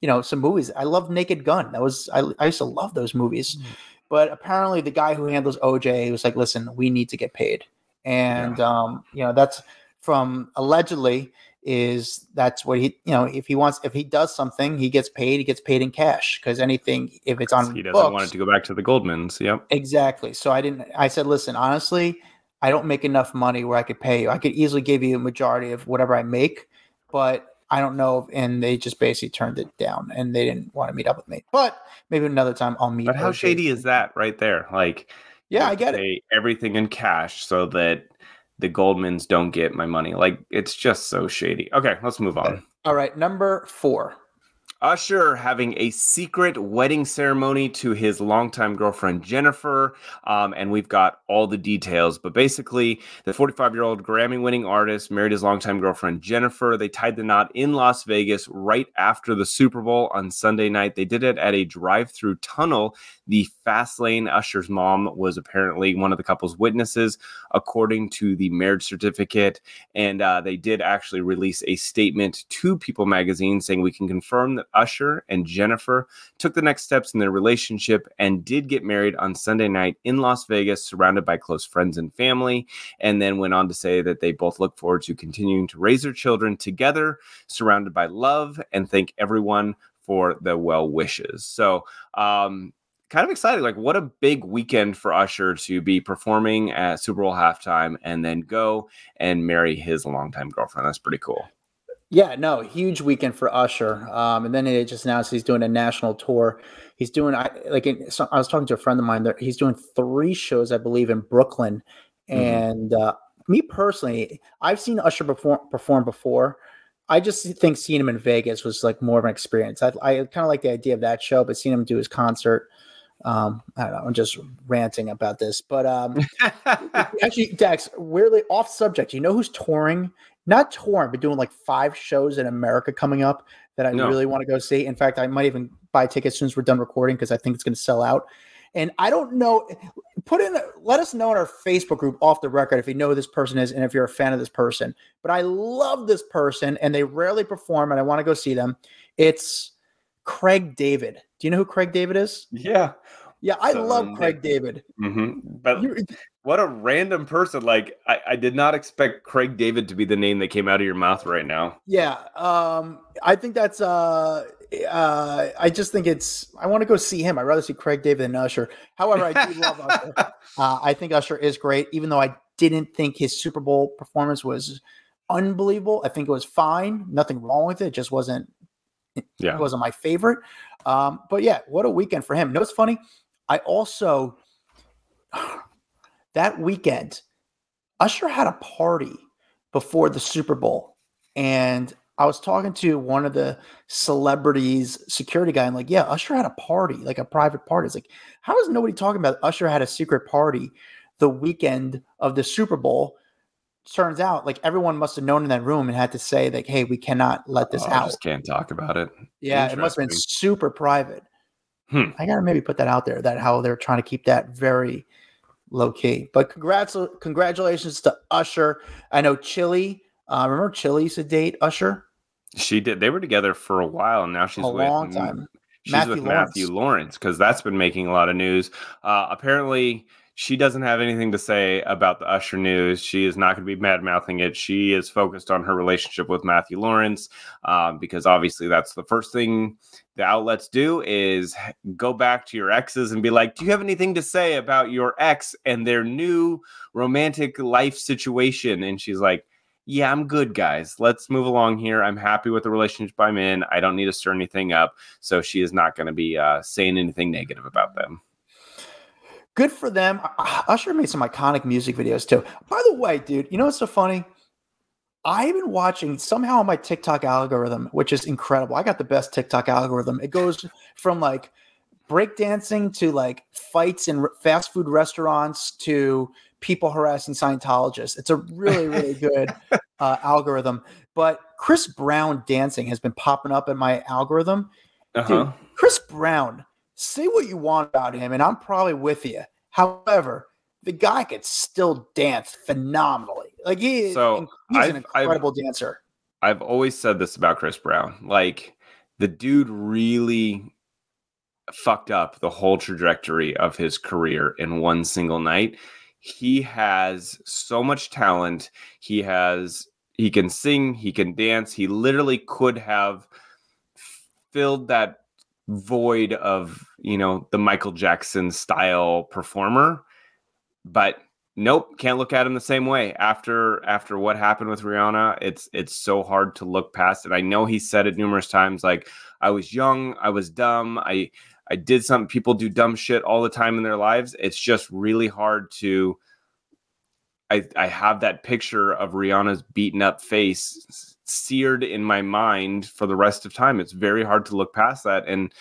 you know, some movies. I love Naked Gun. That was I, I used to love those movies. Mm-hmm. But apparently, the guy who handles OJ was like, "Listen, we need to get paid," and yeah. um, you know, that's from allegedly is that's what he you know if he wants if he does something he gets paid he gets paid in cash because anything if it's on he doesn't books, want it to go back to the goldmans yep. Exactly so i didn't i said listen honestly i don't make enough money where i could pay you. I could easily give you a majority of whatever i make but i don't know and they just basically turned it down and they didn't want to meet up with me but maybe another time i'll meet but how shady is that right there? Like yeah i get it. everything in cash so that the Goldmans don't get my money. Like it's just so shady. Okay, let's move on. All right, number four. Usher having a secret wedding ceremony to his longtime girlfriend Jennifer, um, and we've got all the details. But basically, the 45 year old Grammy winning artist married his longtime girlfriend Jennifer. They tied the knot in Las Vegas right after the Super Bowl on Sunday night. They did it at a drive through tunnel. The fast lane Usher's mom was apparently one of the couple's witnesses, according to the marriage certificate. And uh, they did actually release a statement to People magazine saying, We can confirm that Usher and Jennifer took the next steps in their relationship and did get married on Sunday night in Las Vegas, surrounded by close friends and family. And then went on to say that they both look forward to continuing to raise their children together, surrounded by love, and thank everyone for the well wishes. So, um, kind of excited. Like, what a big weekend for Usher to be performing at Super Bowl halftime and then go and marry his longtime girlfriend. That's pretty cool. Yeah, no, huge weekend for Usher. Um, and then it just announced he's doing a national tour. He's doing, I like, so I was talking to a friend of mine that he's doing three shows, I believe, in Brooklyn. Mm-hmm. And uh, me personally, I've seen Usher perform, perform before. I just think seeing him in Vegas was like more of an experience. I, I kind of like the idea of that show, but seeing him do his concert, um, I don't know. I'm just ranting about this, but um, actually, Dax, weirdly off subject. You know who's touring not touring, but doing like five shows in America coming up that I no. really want to go see. In fact, I might even buy tickets as soon as we're done recording because I think it's going to sell out. And I don't know. Put in, let us know in our Facebook group off the record if you know who this person is and if you're a fan of this person. But I love this person and they rarely perform and I want to go see them. It's Craig David. Do you know who Craig David is? Yeah. Yeah, I so, love Craig David. Mm-hmm. But You're, what a random person! Like I, I did not expect Craig David to be the name that came out of your mouth right now. Yeah, um, I think that's. Uh, uh, I just think it's. I want to go see him. I'd rather see Craig David than Usher. However, I do love Usher. Uh, I think Usher is great, even though I didn't think his Super Bowl performance was unbelievable. I think it was fine. Nothing wrong with it. it just wasn't. Yeah, it wasn't my favorite. Um, but yeah, what a weekend for him. You know what's funny? I also that weekend, Usher had a party before the Super Bowl. And I was talking to one of the celebrities, security guy, and like, yeah, Usher had a party, like a private party. It's like, how is nobody talking about Usher had a secret party the weekend of the Super Bowl? Turns out, like everyone must have known in that room and had to say, like, hey, we cannot let this oh, out. just can't talk about it. Yeah, it must have been super private. Hmm. I gotta maybe put that out there that how they're trying to keep that very low key. But congrats, congratulations to Usher. I know Chilli. Uh, remember Chilli used to date Usher. She did. They were together for a while, and now she's a with, long time. She's Matthew with Lawrence. Matthew Lawrence because that's been making a lot of news. Uh, apparently, she doesn't have anything to say about the Usher news. She is not going to be mad mouthing it. She is focused on her relationship with Matthew Lawrence um, because obviously that's the first thing the outlets do is go back to your exes and be like, "Do you have anything to say about your ex and their new romantic life situation?" And she's like, "Yeah, I'm good, guys. Let's move along here. I'm happy with the relationship I'm in. I don't need to stir anything up." So she is not going to be uh, saying anything negative about them good for them. Usher made some iconic music videos too. By the way, dude, you know what's so funny? I've been watching somehow on my TikTok algorithm, which is incredible. I got the best TikTok algorithm. It goes from like breakdancing to like fights in fast food restaurants to people harassing Scientologists. It's a really, really good uh, algorithm. But Chris Brown dancing has been popping up in my algorithm. Uh-huh. Dude, Chris Brown, say what you want about him, and I'm probably with you. However, the guy could still dance phenomenally. Like he, so he's I've, an incredible I've, dancer. I've always said this about Chris Brown. Like the dude really fucked up the whole trajectory of his career in one single night. He has so much talent. He has he can sing, he can dance. He literally could have filled that void of, you know, the Michael Jackson style performer. But nope, can't look at him the same way after after what happened with Rihanna. It's it's so hard to look past it. I know he said it numerous times like I was young, I was dumb, I I did something people do dumb shit all the time in their lives. It's just really hard to I I have that picture of Rihanna's beaten up face seared in my mind for the rest of time. It's very hard to look past that and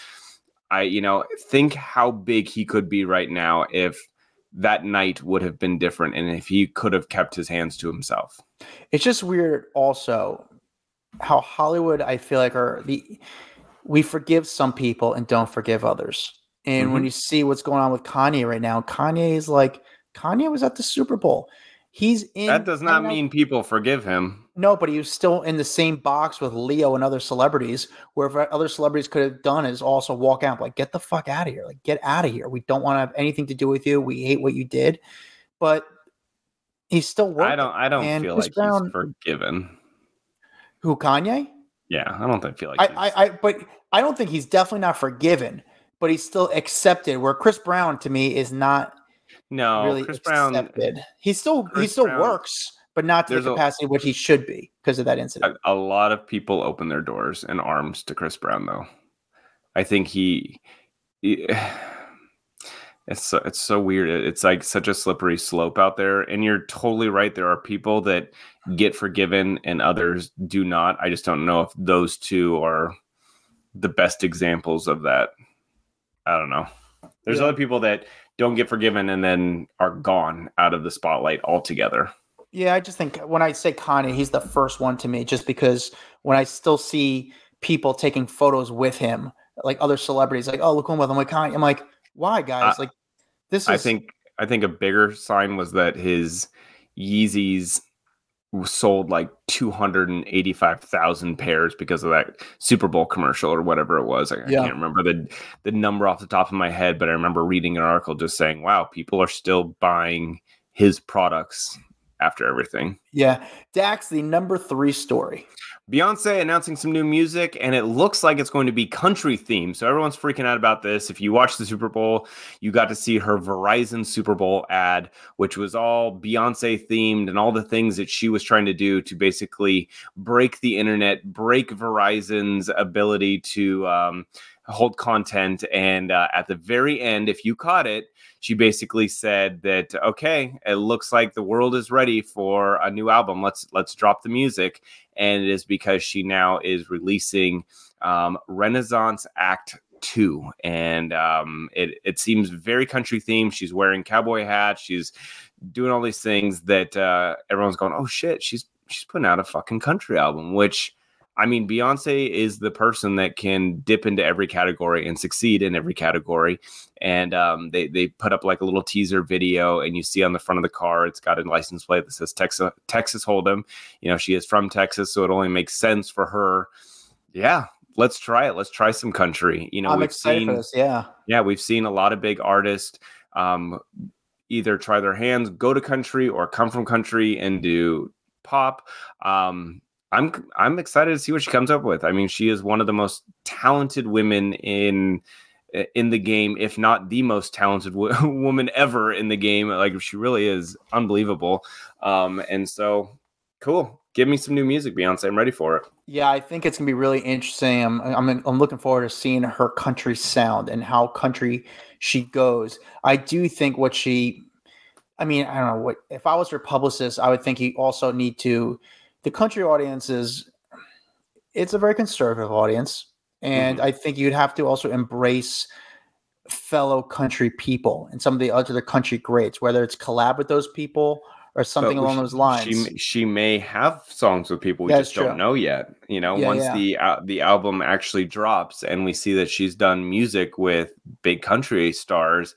I you know think how big he could be right now if that night would have been different and if he could have kept his hands to himself. It's just weird also how Hollywood I feel like are the we forgive some people and don't forgive others. And mm-hmm. when you see what's going on with Kanye right now, Kanye is like Kanye was at the Super Bowl. He's in That does not mean people forgive him. No, but he was still in the same box with Leo and other celebrities, where other celebrities could have done is also walk out, like, get the fuck out of here. Like, get out of here. We don't want to have anything to do with you. We hate what you did. But he's still working. I don't I don't and feel Chris like Brown, he's forgiven. Who Kanye? Yeah, I don't feel like I, I, I but I don't think he's definitely not forgiven, but he's still accepted. Where Chris Brown to me is not no really Chris accepted. Brown. He still Chris he still Brown, works, but not to the capacity a, which he should be because of that incident. A, a, lot of people open their doors and arms to Chris Brown, though. I think he, he it's so, it's so weird. It's like such a slippery slope out there, and you're totally right. There are people that get forgiven and others do not. I just don't know if those two are the best examples of that. I don't know. There's yeah. other people that don't get forgiven and then are gone out of the spotlight altogether. Yeah, I just think when I say Kanye, he's the first one to me, just because when I still see people taking photos with him, like other celebrities, like, oh, look him with him, like Kanye. I'm like, why, guys? Uh, like, this is. I think I think a bigger sign was that his Yeezys sold like 285,000 pairs because of that Super Bowl commercial or whatever it was. I, yeah. I, can't remember the the number off the top of my head, but I remember reading an article just saying, "Wow, people are still buying his products after everything." Yeah. Dax, the number 3 story. Beyonce announcing some new music, and it looks like it's going to be country themed. So everyone's freaking out about this. If you watched the Super Bowl, you got to see her Verizon Super Bowl ad, which was all Beyonce themed and all the things that she was trying to do to basically break the internet, break Verizon's ability to um, hold content. And uh, at the very end, if you caught it, she basically said that okay, it looks like the world is ready for a new album. Let's let's drop the music, and it is because she now is releasing um, Renaissance Act two, and um, it it seems very country themed. She's wearing cowboy hats. She's doing all these things that uh, everyone's going, oh shit, she's she's putting out a fucking country album, which I mean, Beyonce is the person that can dip into every category and succeed in every category. And um, they they put up like a little teaser video, and you see on the front of the car, it's got a license plate that says Texas Texas Hold'em. You know, she is from Texas, so it only makes sense for her. Yeah, let's try it. Let's try some country. You know, I'm we've seen, Yeah, yeah, we've seen a lot of big artists. Um, either try their hands, go to country, or come from country and do pop. Um, I'm I'm excited to see what she comes up with. I mean, she is one of the most talented women in in the game, if not the most talented w- woman ever in the game. Like she really is unbelievable. Um, and so cool. Give me some new music, Beyonce. I'm ready for it. Yeah, I think it's gonna be really interesting. I'm I'm, I'm looking forward to seeing her country sound and how country she goes. I do think what she, I mean, I don't know what if I was her publicist, I would think you also need to the country audience is it's a very conservative audience and mm-hmm. i think you'd have to also embrace fellow country people and some of the other country greats whether it's collab with those people or something along those lines. She she may have songs with people we That's just true. don't know yet. You know, yeah, once yeah. the uh, the album actually drops and we see that she's done music with big country stars,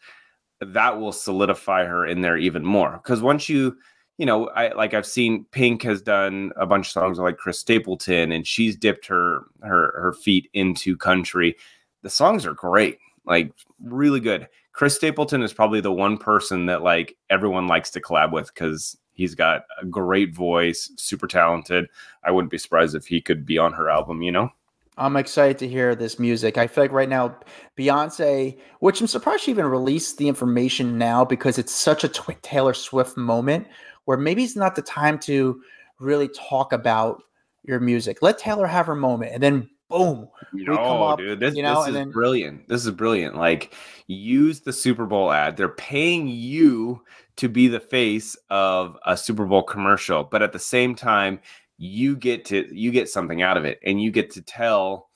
that will solidify her in there even more. Because once you you know, I like I've seen Pink has done a bunch of songs like Chris Stapleton, and she's dipped her her her feet into country. The songs are great, like really good. Chris Stapleton is probably the one person that like everyone likes to collab with because he's got a great voice, super talented. I wouldn't be surprised if he could be on her album, you know? I'm excited to hear this music. I feel like right now, Beyonce, which I'm surprised she even released the information now because it's such a Taylor Swift moment where maybe it's not the time to really talk about your music. Let Taylor have her moment, and then boom, we come up, dude, this, you know, this is then, brilliant. This is brilliant. Like use the Super Bowl ad. They're paying you to be the face of a Super Bowl commercial, but at the same time, you get to you get something out of it, and you get to tell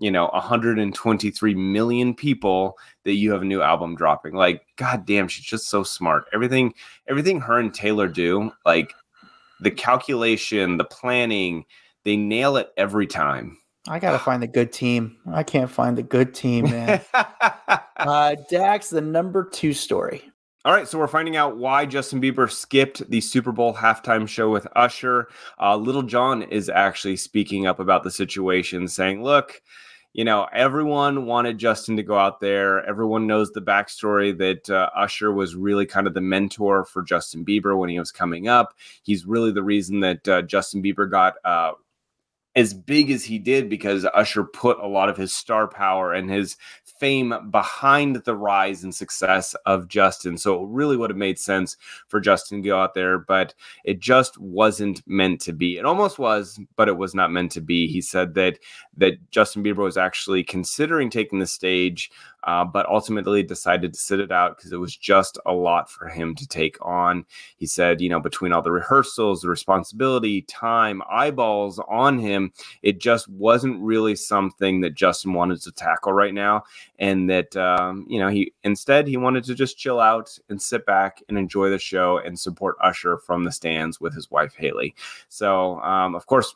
you know 123 million people that you have a new album dropping. Like god damn she's just so smart. Everything everything her and taylor do like the calculation the planning they nail it every time. I gotta find the good team. I can't find the good team man. Uh dax the number two story. All right, so we're finding out why Justin Bieber skipped the Super Bowl halftime show with Usher. Uh, Lil Jon is actually speaking up about the situation, saying, Look, you know, everyone wanted Justin to go out there. Everyone knows the backstory that uh, Usher was really kind of the mentor for Justin Bieber when he was coming up. He's really the reason that uh, Justin Bieber got uh, as big as he did because Usher put a lot of his star power and his fame behind the rise and success of Justin. So it really would have made sense for Justin to go out there, but it just wasn't meant to be. It almost was, but it was not meant to be. He said that that Justin Bieber was actually considering taking the stage uh, but ultimately decided to sit it out because it was just a lot for him to take on. He said, you know, between all the rehearsals, the responsibility, time, eyeballs on him, it just wasn't really something that Justin wanted to tackle right now. And that, um, you know, he instead he wanted to just chill out and sit back and enjoy the show and support Usher from the stands with his wife, Hailey. So, um, of course,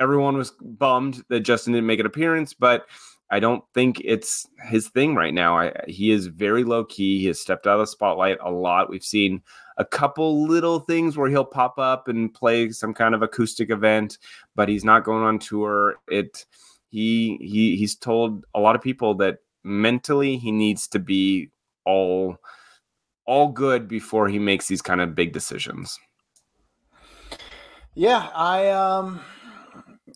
everyone was bummed that Justin didn't make an appearance, but I don't think it's his thing right now. I, he is very low key. He has stepped out of the spotlight a lot. We've seen a couple little things where he'll pop up and play some kind of acoustic event, but he's not going on tour. It he he he's told a lot of people that mentally he needs to be all all good before he makes these kind of big decisions. Yeah, I um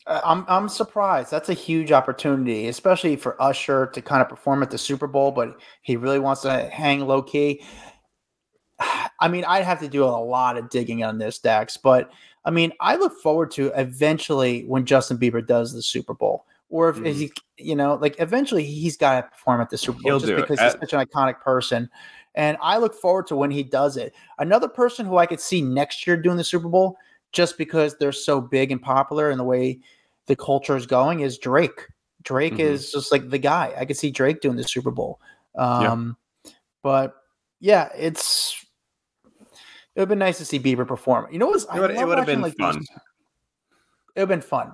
I'm I'm surprised. That's a huge opportunity, especially for Usher to kind of perform at the Super Bowl, but he really wants to hang low key. I mean, I'd have to do a lot of digging on this, Dax, but I mean, I look forward to eventually when Justin Bieber does the Super Bowl, or if, mm-hmm. he, you know, like eventually he's got to perform at the Super Bowl He'll just because he's such an iconic person. And I look forward to when he does it. Another person who I could see next year doing the Super Bowl just because they're so big and popular and the way the culture is going is Drake. Drake mm-hmm. is just like the guy. I could see Drake doing the Super Bowl. Um, yeah. But yeah, it's it would have been nice to see Bieber perform. You know what? It would, it would have been like fun. These, it would have been fun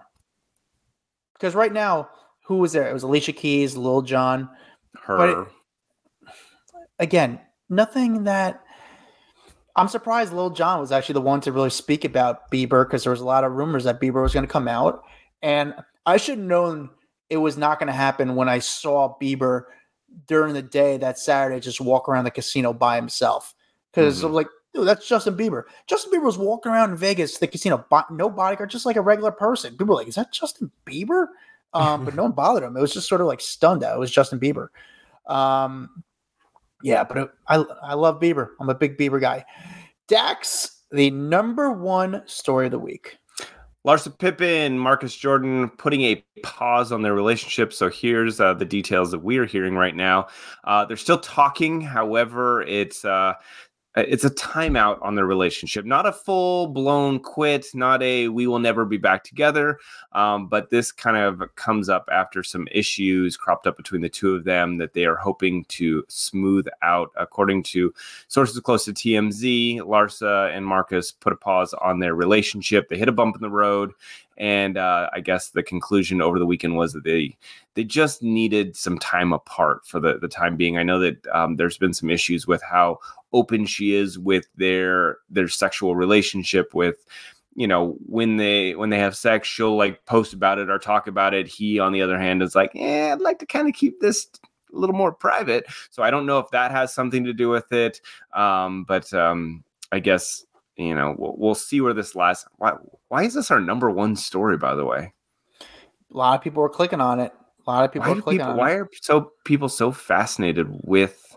because right now, who was there? It was Alicia Keys, Lil Jon. Her. It, again, nothing that I'm surprised Lil Jon was actually the one to really speak about Bieber because there was a lot of rumors that Bieber was going to come out. And I should have known it was not going to happen when I saw Bieber during the day that Saturday just walk around the casino by himself. Because mm-hmm. I'm like, dude, that's Justin Bieber. Justin Bieber was walking around in Vegas, the casino, no bodyguard, just like a regular person. People were like, is that Justin Bieber? Um, but no one bothered him. It was just sort of like stunned out. It was Justin Bieber. Um, yeah, but it, I I love Bieber. I'm a big Bieber guy. Dax, the number one story of the week. Larsa Pippen, Marcus Jordan putting a pause on their relationship. So here's uh, the details that we are hearing right now. Uh, they're still talking. However, it's uh, uh, it's a timeout on their relationship not a full blown quit not a we will never be back together um, but this kind of comes up after some issues cropped up between the two of them that they are hoping to smooth out according to sources close to tmz larsa and marcus put a pause on their relationship. They hit a bump in the road and uh, I guess the conclusion over the weekend was that they they just needed some time apart for the the time being. I know that um, there's been some issues with how open she is with their their sexual relationship with you know when they when they have sex she'll like post about it or talk about it. He on the other hand is like yeah i'd like to kind of keep this a little more private. So i don't know if that has something to do with it. Um but um i guess you know we'll, we'll see where this lasts why why is this our number one story by the way a lot of people are clicking on it a lot of people why are clicking people, why it are so people so fascinated with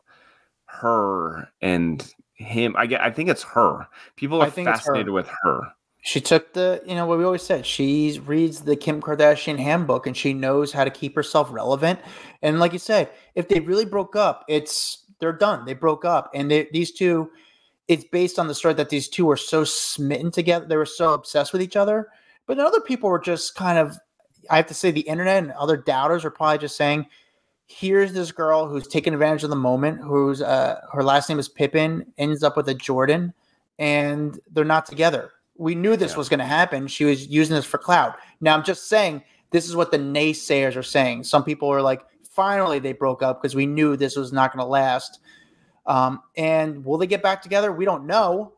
her and him. I get. I think it's her. People are it's her. fascinated with her. she took the you know what we always said she reads the kim kardashian handbook and she knows how to keep herself relevant and like you said if they really broke up it's they're done they broke up and they, these two it's based on the story that these two were so smitten together they were so obsessed with each other but then other people were just kind of i have to say the internet and other doubters are probably just saying here's this girl who's taking advantage of the moment who's uh her last name is Pippen ends up with a jordan and they're not together we knew this Yeah. was going to happen. She was using this for clout. Now I'm just saying this is what the naysayers are saying. Some people are like, finally they broke up because we knew this was not going to last. Um, and will they get back together? We don't know,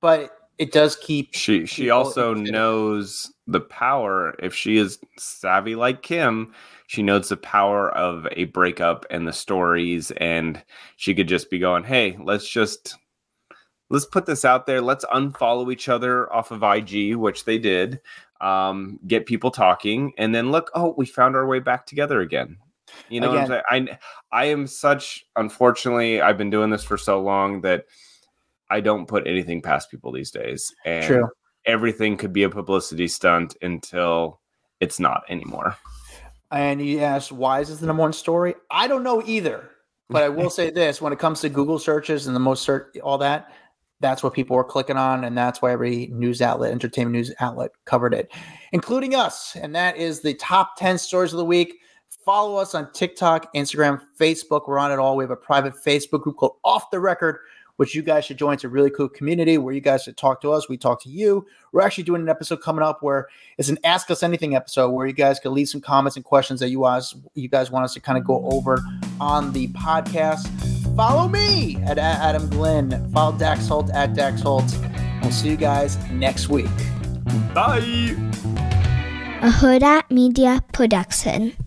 but it does keep. She she also knows the power. If she is savvy like Kim, she knows the power of a breakup and the stories, and she could just be going, "Hey, let's just." Let's put this out there. Let's unfollow each other off of IG, which they did. Um, get people talking, and then look. Oh, we found our way back together again. You know what I'm saying? I I am such. Unfortunately, I've been doing this for so long that I don't put anything past people these days. And True. everything could be a publicity stunt until it's not anymore. And you asked, why is this the number one story? I don't know either. But I will say this when it comes to Google searches and the most search, all that, that's what people were clicking on. And that's why every news outlet, entertainment news outlet covered it, including us. And that is the top 10 stories of the week. Follow us on TikTok, Instagram, Facebook. We're on it all. We have a private Facebook group called Off the Record, which you guys should join. It's a really cool community where you guys should talk to us. We talk to you. We're actually doing an episode coming up where it's an Ask Us Anything episode where you guys can leave some comments and questions that you guys you guys want us to kind of go over on the podcast. Follow me at A- Adam Glyn. Follow Dax Holt at Dax Holt. We'll see you guys next week. Bye. a Hurrdat Media Production.